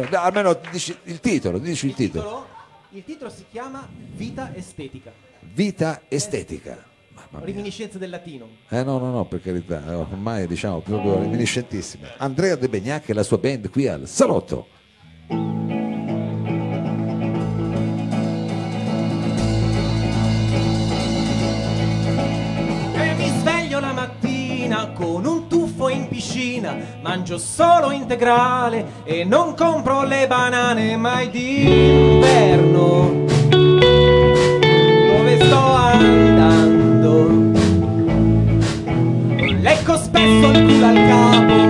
no, almeno dici il titolo, dici il, Il titolo. titolo, il titolo si chiama Vita estetica, Vita estetica. Reminiscenze del latino. Eh no, no, no, per carità, ormai diciamo proprio reminiscentissime. Andrea De Begnac e la sua band qui al Salotto. E mi sveglio la mattina con un in piscina, mangio solo integrale e non compro le banane mai d'inverno. Dove sto andando? Leggo spesso il culo al capo,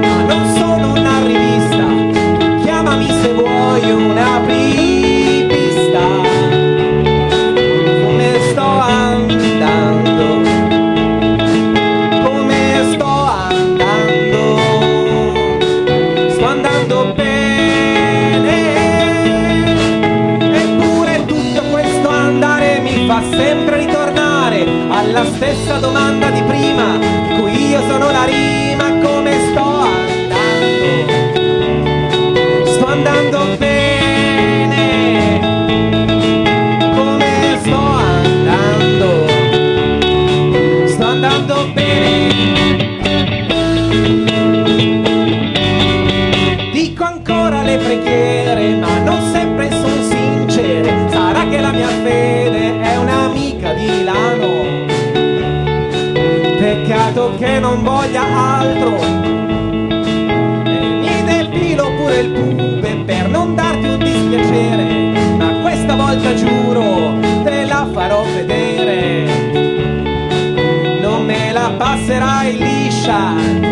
stessa domanda shine.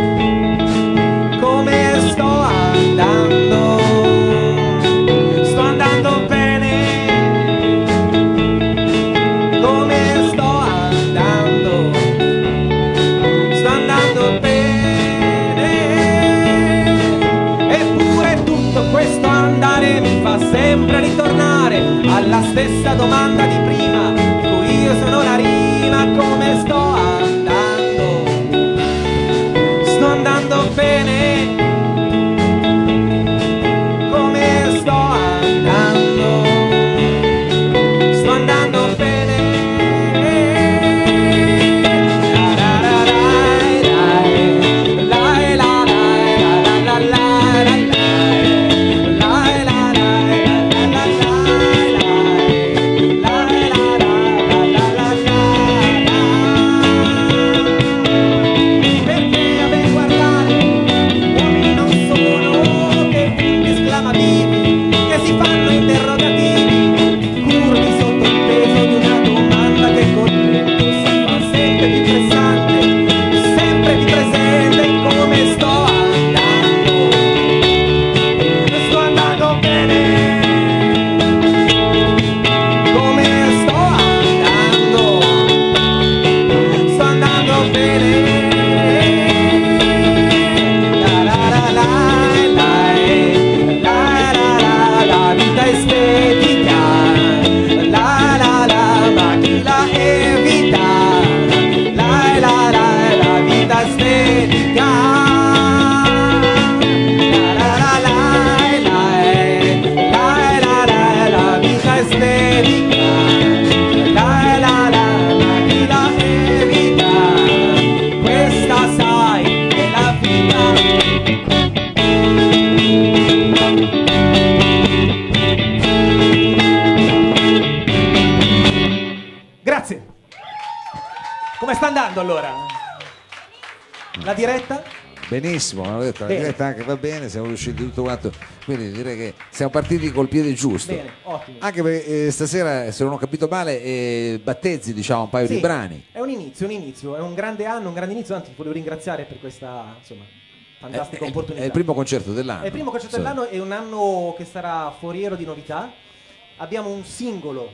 I'll Come sta andando allora? La diretta? Benissimo, hanno detto, la Bene. diretta anche va bene, siamo riusciti tutto quanto. Quindi direi che siamo partiti col piede giusto. Bene, ottimo. Anche perché eh, stasera, se non ho capito male, eh, battezzi diciamo un paio Sì, di brani. È un inizio, un inizio, è un grande anno, un grande inizio, anzi volevo ringraziare per questa insomma, fantastica è- opportunità. È il primo concerto dell'anno. È il primo concerto Sì. dell'anno, è un anno che sarà foriero di novità. Abbiamo un singolo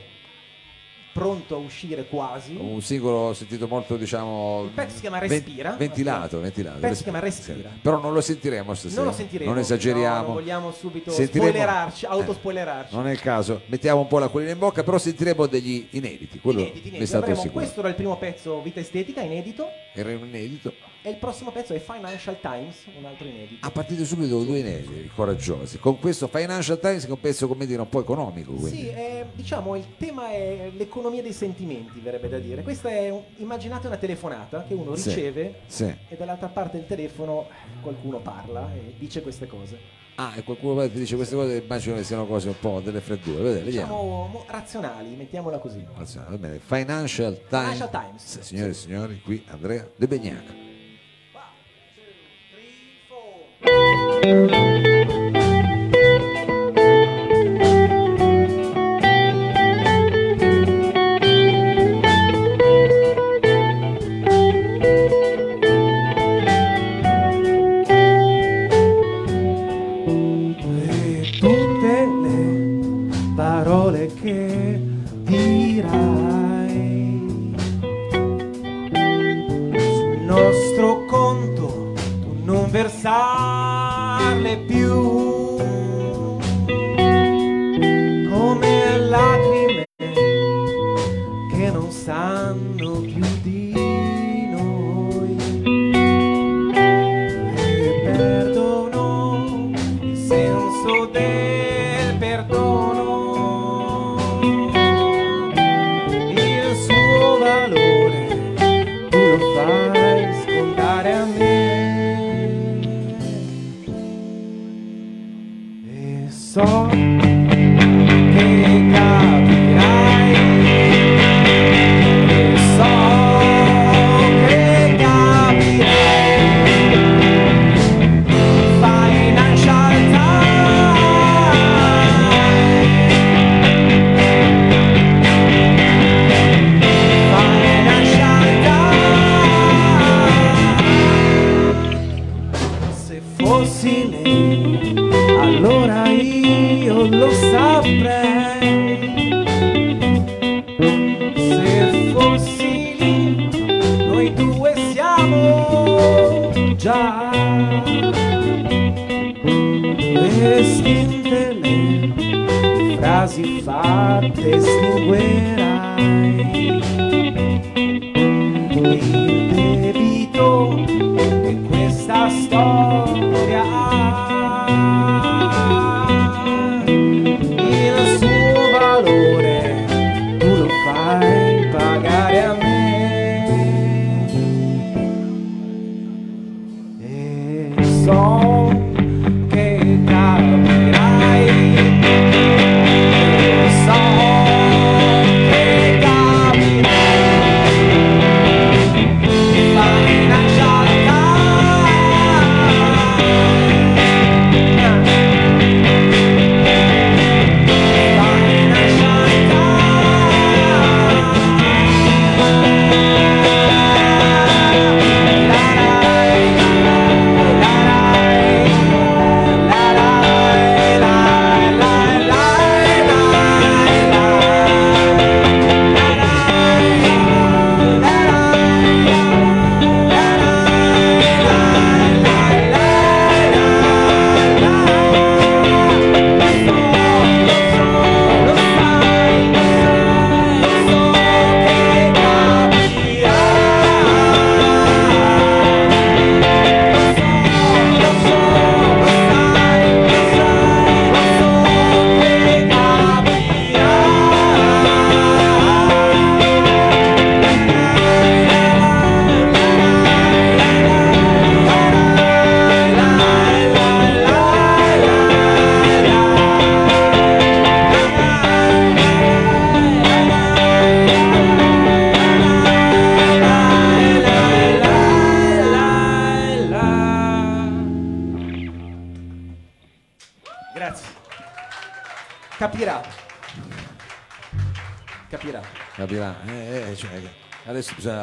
pronto a uscire quasi. Un singolo ho sentito molto, diciamo. Il pezzo si chiama Respira. Ventilato, ventilato. Il pezzo si chiama Respira. Però non lo sentiremo stasera. Non lo sentiremo. Non esageriamo. no, non vogliamo subito Sentiremo- spoilerarci, Eh, autospoilerarci. non è il caso. Mettiamo un po' l'acquolina in bocca, però sentiremo degli inediti. Quello Inediti, è inediti. stato Avremo- sicuro. questo era il primo pezzo, Vita Estetica, inedito. Era un inedito. E il prossimo pezzo è Financial Times, un altro inedito. A partire subito due inediti, coraggiosi. Con questo Financial Times che è un pezzo, come dire, un po' economico. Quindi. Sì, è- diciamo il tema è l'economia dei sentimenti, verrebbe da dire. Questa è, un- immaginate una telefonata che uno Sì, riceve sì. e dall'altra parte del telefono qualcuno parla e dice queste cose. Ah, e qualcuno ti dice queste cose, immagino che siano cose un po' delle freddure. Vedete, vediamo. Diciamo mo- razionali, mettiamola così. Va bene, Financial Times. Financial Times. Sì, signore e signori, qui Andrea De Begnac. E sanno più di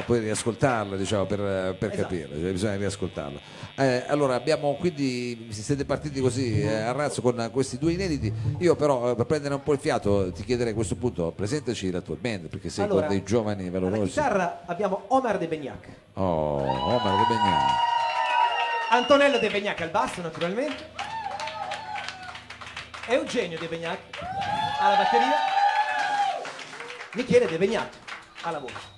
poi riascoltarla, diciamo, per, per Esatto. capirla, cioè, bisogna riascoltarla. Eh, allora, abbiamo quindi, siete partiti così eh, a razzo con questi due inediti. Io però, eh, per prendere un po' il fiato, ti chiederei a questo punto, presentaci la tua band, perché sei Allora, con dei giovani Alla valorosi. chitarra abbiamo Omar De Begnac, Oh, Omar De Begnani. Antonello De Begnac al basso naturalmente, Eugenio De Begnac alla batteria, Michele De Begnac alla voce.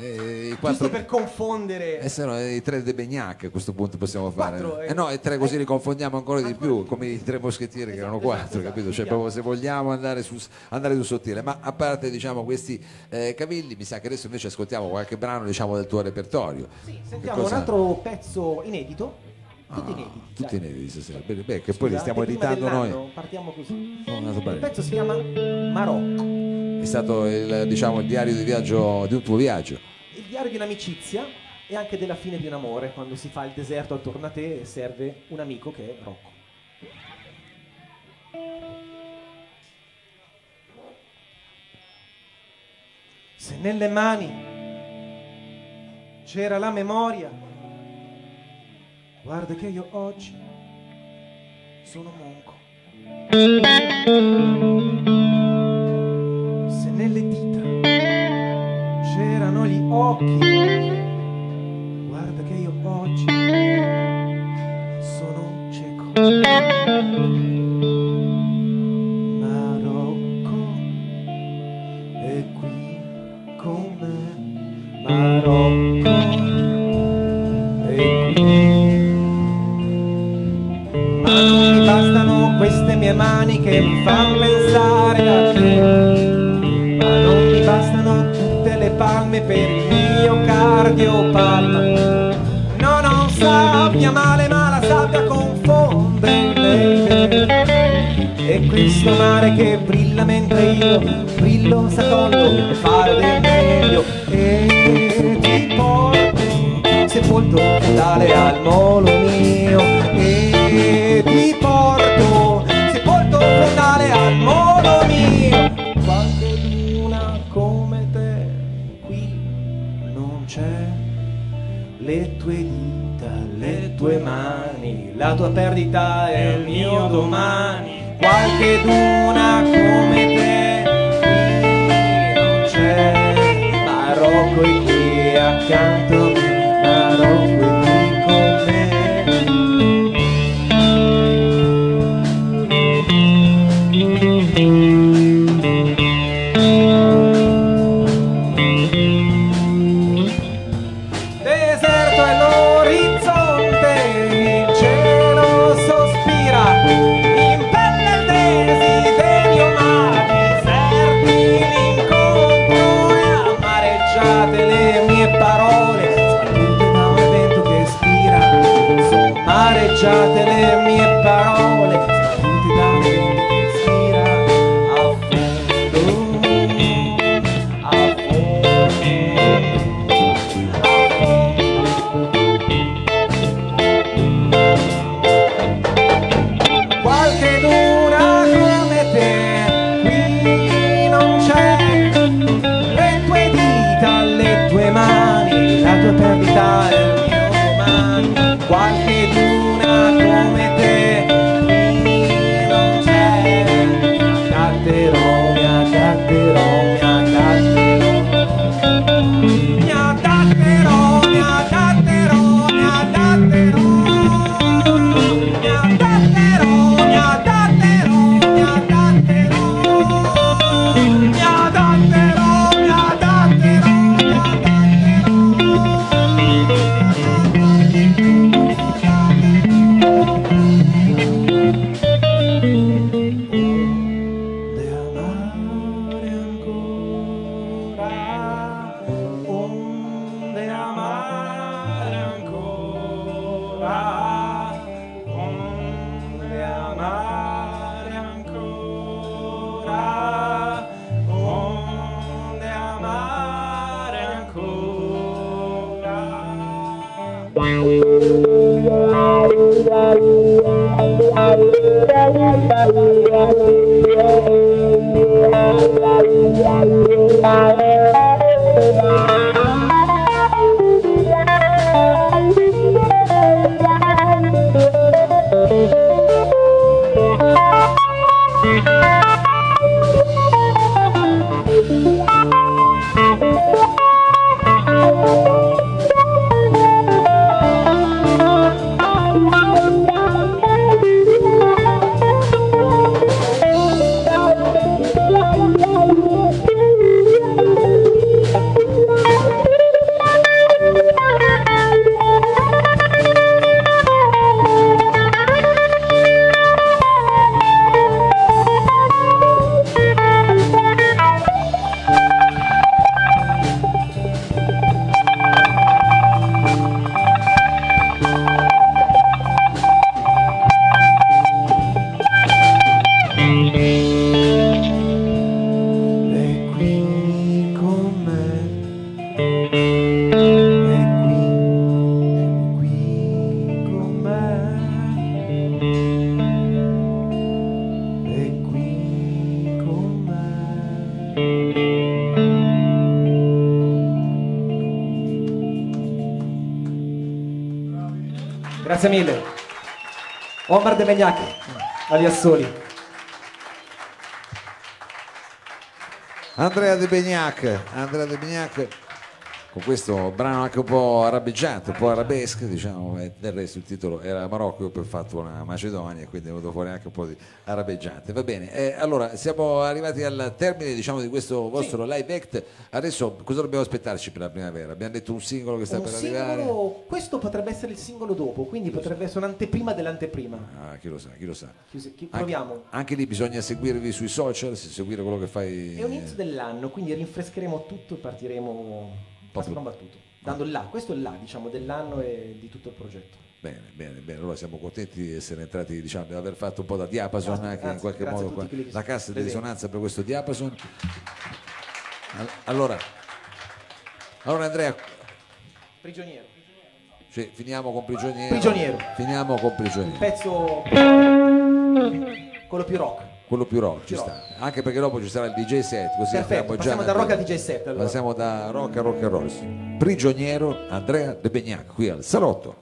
Eh, i Giusto quattro... per confondere. Eh, se no, i tre de Begnac a questo punto possiamo fare. Quattro, eh. Eh no, e tre così li confondiamo ancora di Ancora più, di più. come i tre moschettieri che erano Esatto, quattro, esatto, capito? Cioè, esatto. proprio se vogliamo andare su, andare su sottile. Ma a parte diciamo questi eh, cavilli, mi sa che adesso invece ascoltiamo qualche brano diciamo del tuo repertorio. Sì, sentiamo cosa- un altro pezzo inedito. Tutti Ah, inediti. Tutti inediti stasera. Bene, beh, che poi li stiamo editando noi. Partiamo così. Il pezzo si chiama Marocco, È stato il, diciamo, il diario di viaggio di un tuo viaggio. il diario di un'amicizia e anche della fine di un amore, quando si fa il deserto attorno a te e serve un amico che è Rocco. Se nelle mani c'era la memoria, guarda che io oggi sono monco. Se nelle dita c'erano gli occhi, guarda che io oggi sono un cieco. Mare che brilla mentre io brillo sa collo fare del meglio. E ti porto sepolto fondale al molo mio. E ti porto sepolto fondale al molo mio. Qualche luna come te qui non c'è. Le tue dita, le tue mani, la tua perdita è il mio domani. Qualche duna come te qui non c'è. Marocco è qui accanto Grazie mille. Omar De Megnac, alias Soli. Andrea De Begnac, Andrea De Begnac con questo brano anche un po' arabeggiante, un po' arabesque, diciamo, e del resto il titolo era Marocco, io poi ho fatto una Macedonia, quindi è venuto fuori anche un po' di arabeggiante. Va bene, eh, allora siamo arrivati al termine diciamo, di questo vostro live act, adesso cosa dobbiamo aspettarci per la primavera? Abbiamo detto un singolo che sta Un per arrivare? singolo, questo potrebbe essere il singolo dopo, quindi potrebbe essere un'anteprima dell'anteprima. Ah, chi lo sa, chi lo sa. Chi- chi- Anche- proviamo. Anche, lì bisogna seguirvi sui social, seguire quello che fai. È un inizio dell'anno, quindi rinfrescheremo tutto e partiremo a più. sprombattuto. Dando il là, questo è il là, diciamo, dell'anno e di tutto il progetto. Bene, bene, bene. Allora siamo contenti di essere entrati, diciamo, di aver fatto un po' da diapason Grazie, anche in grazie, qualche grazie a modo qua. la cassa di risonanza per questo diapason. Al- Allora, allora Andrea, Prigioniero. sì, finiamo con prigioniero. Prigioniero. Finiamo con prigioniero. Pezzo quello più rock. Quello più rock ci sta. Anche perché dopo ci sarà il DJ set, così Perfetto, passiamo da rock a DJ set, allora. Passiamo da rock a rock and roll. Prigioniero Andrea De Begnac qui al salotto.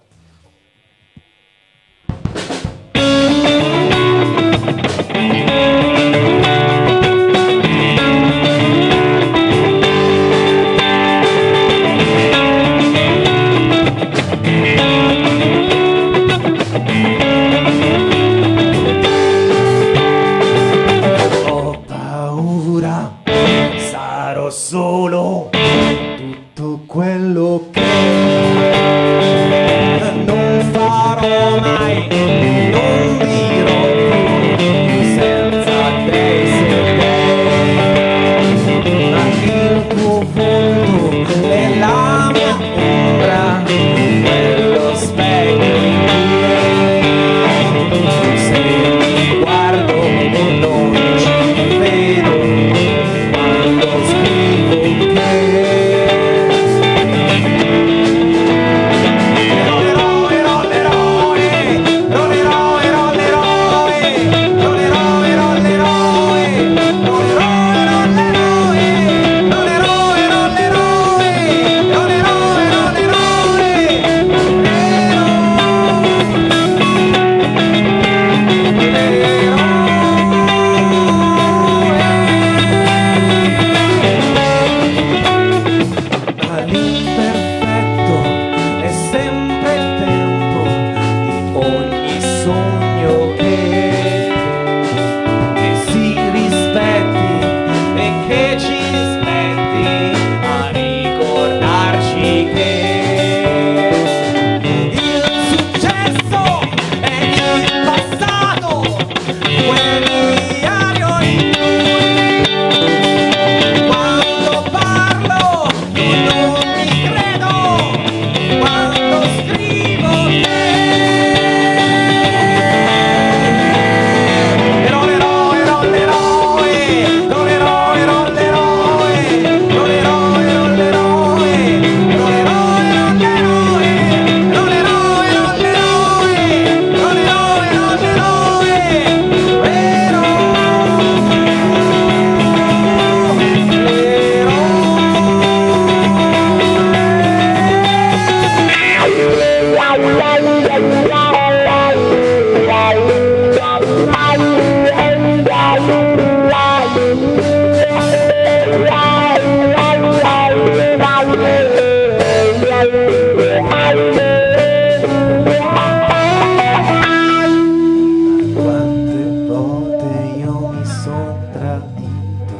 Quante volte io mi son tradito,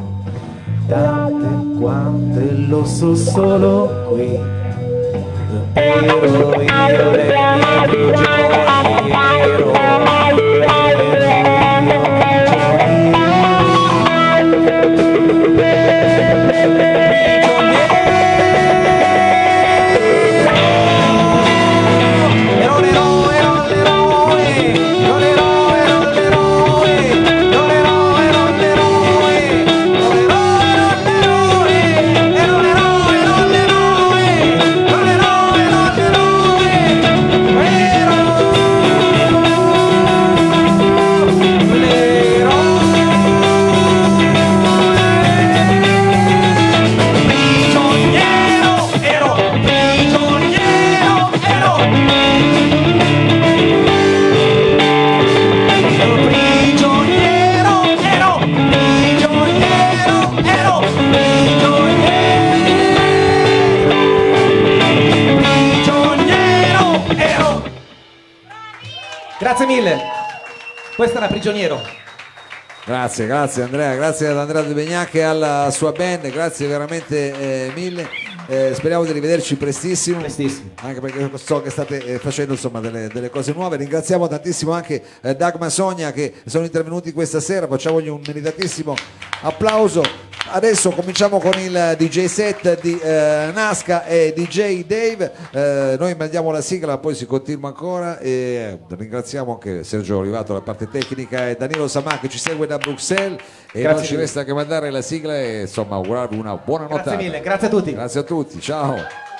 tante quante lo so solo qui. Grazie, grazie Andrea, grazie ad Andrea De Begnac e alla sua band, grazie veramente eh, mille. Eh, speriamo di rivederci prestissimo, Prestissimo. anche perché so che state eh, facendo insomma, delle, delle cose nuove. Ringraziamo tantissimo anche eh, Dagma Sogna che sono intervenuti questa sera, facciamogli un meritatissimo applauso. Adesso cominciamo con il DJ set di eh, Nasca e DJ Dave. Eh, noi mandiamo la sigla, poi si continua ancora. E ringraziamo anche Sergio Olivato, la parte tecnica, e Danilo Samà che ci segue da Bruxelles. E Grazie non ci resta che mandare la sigla e insomma augurarvi una buona Grazie nottata. mille, grazie a tutti. Grazie a tutti, ciao.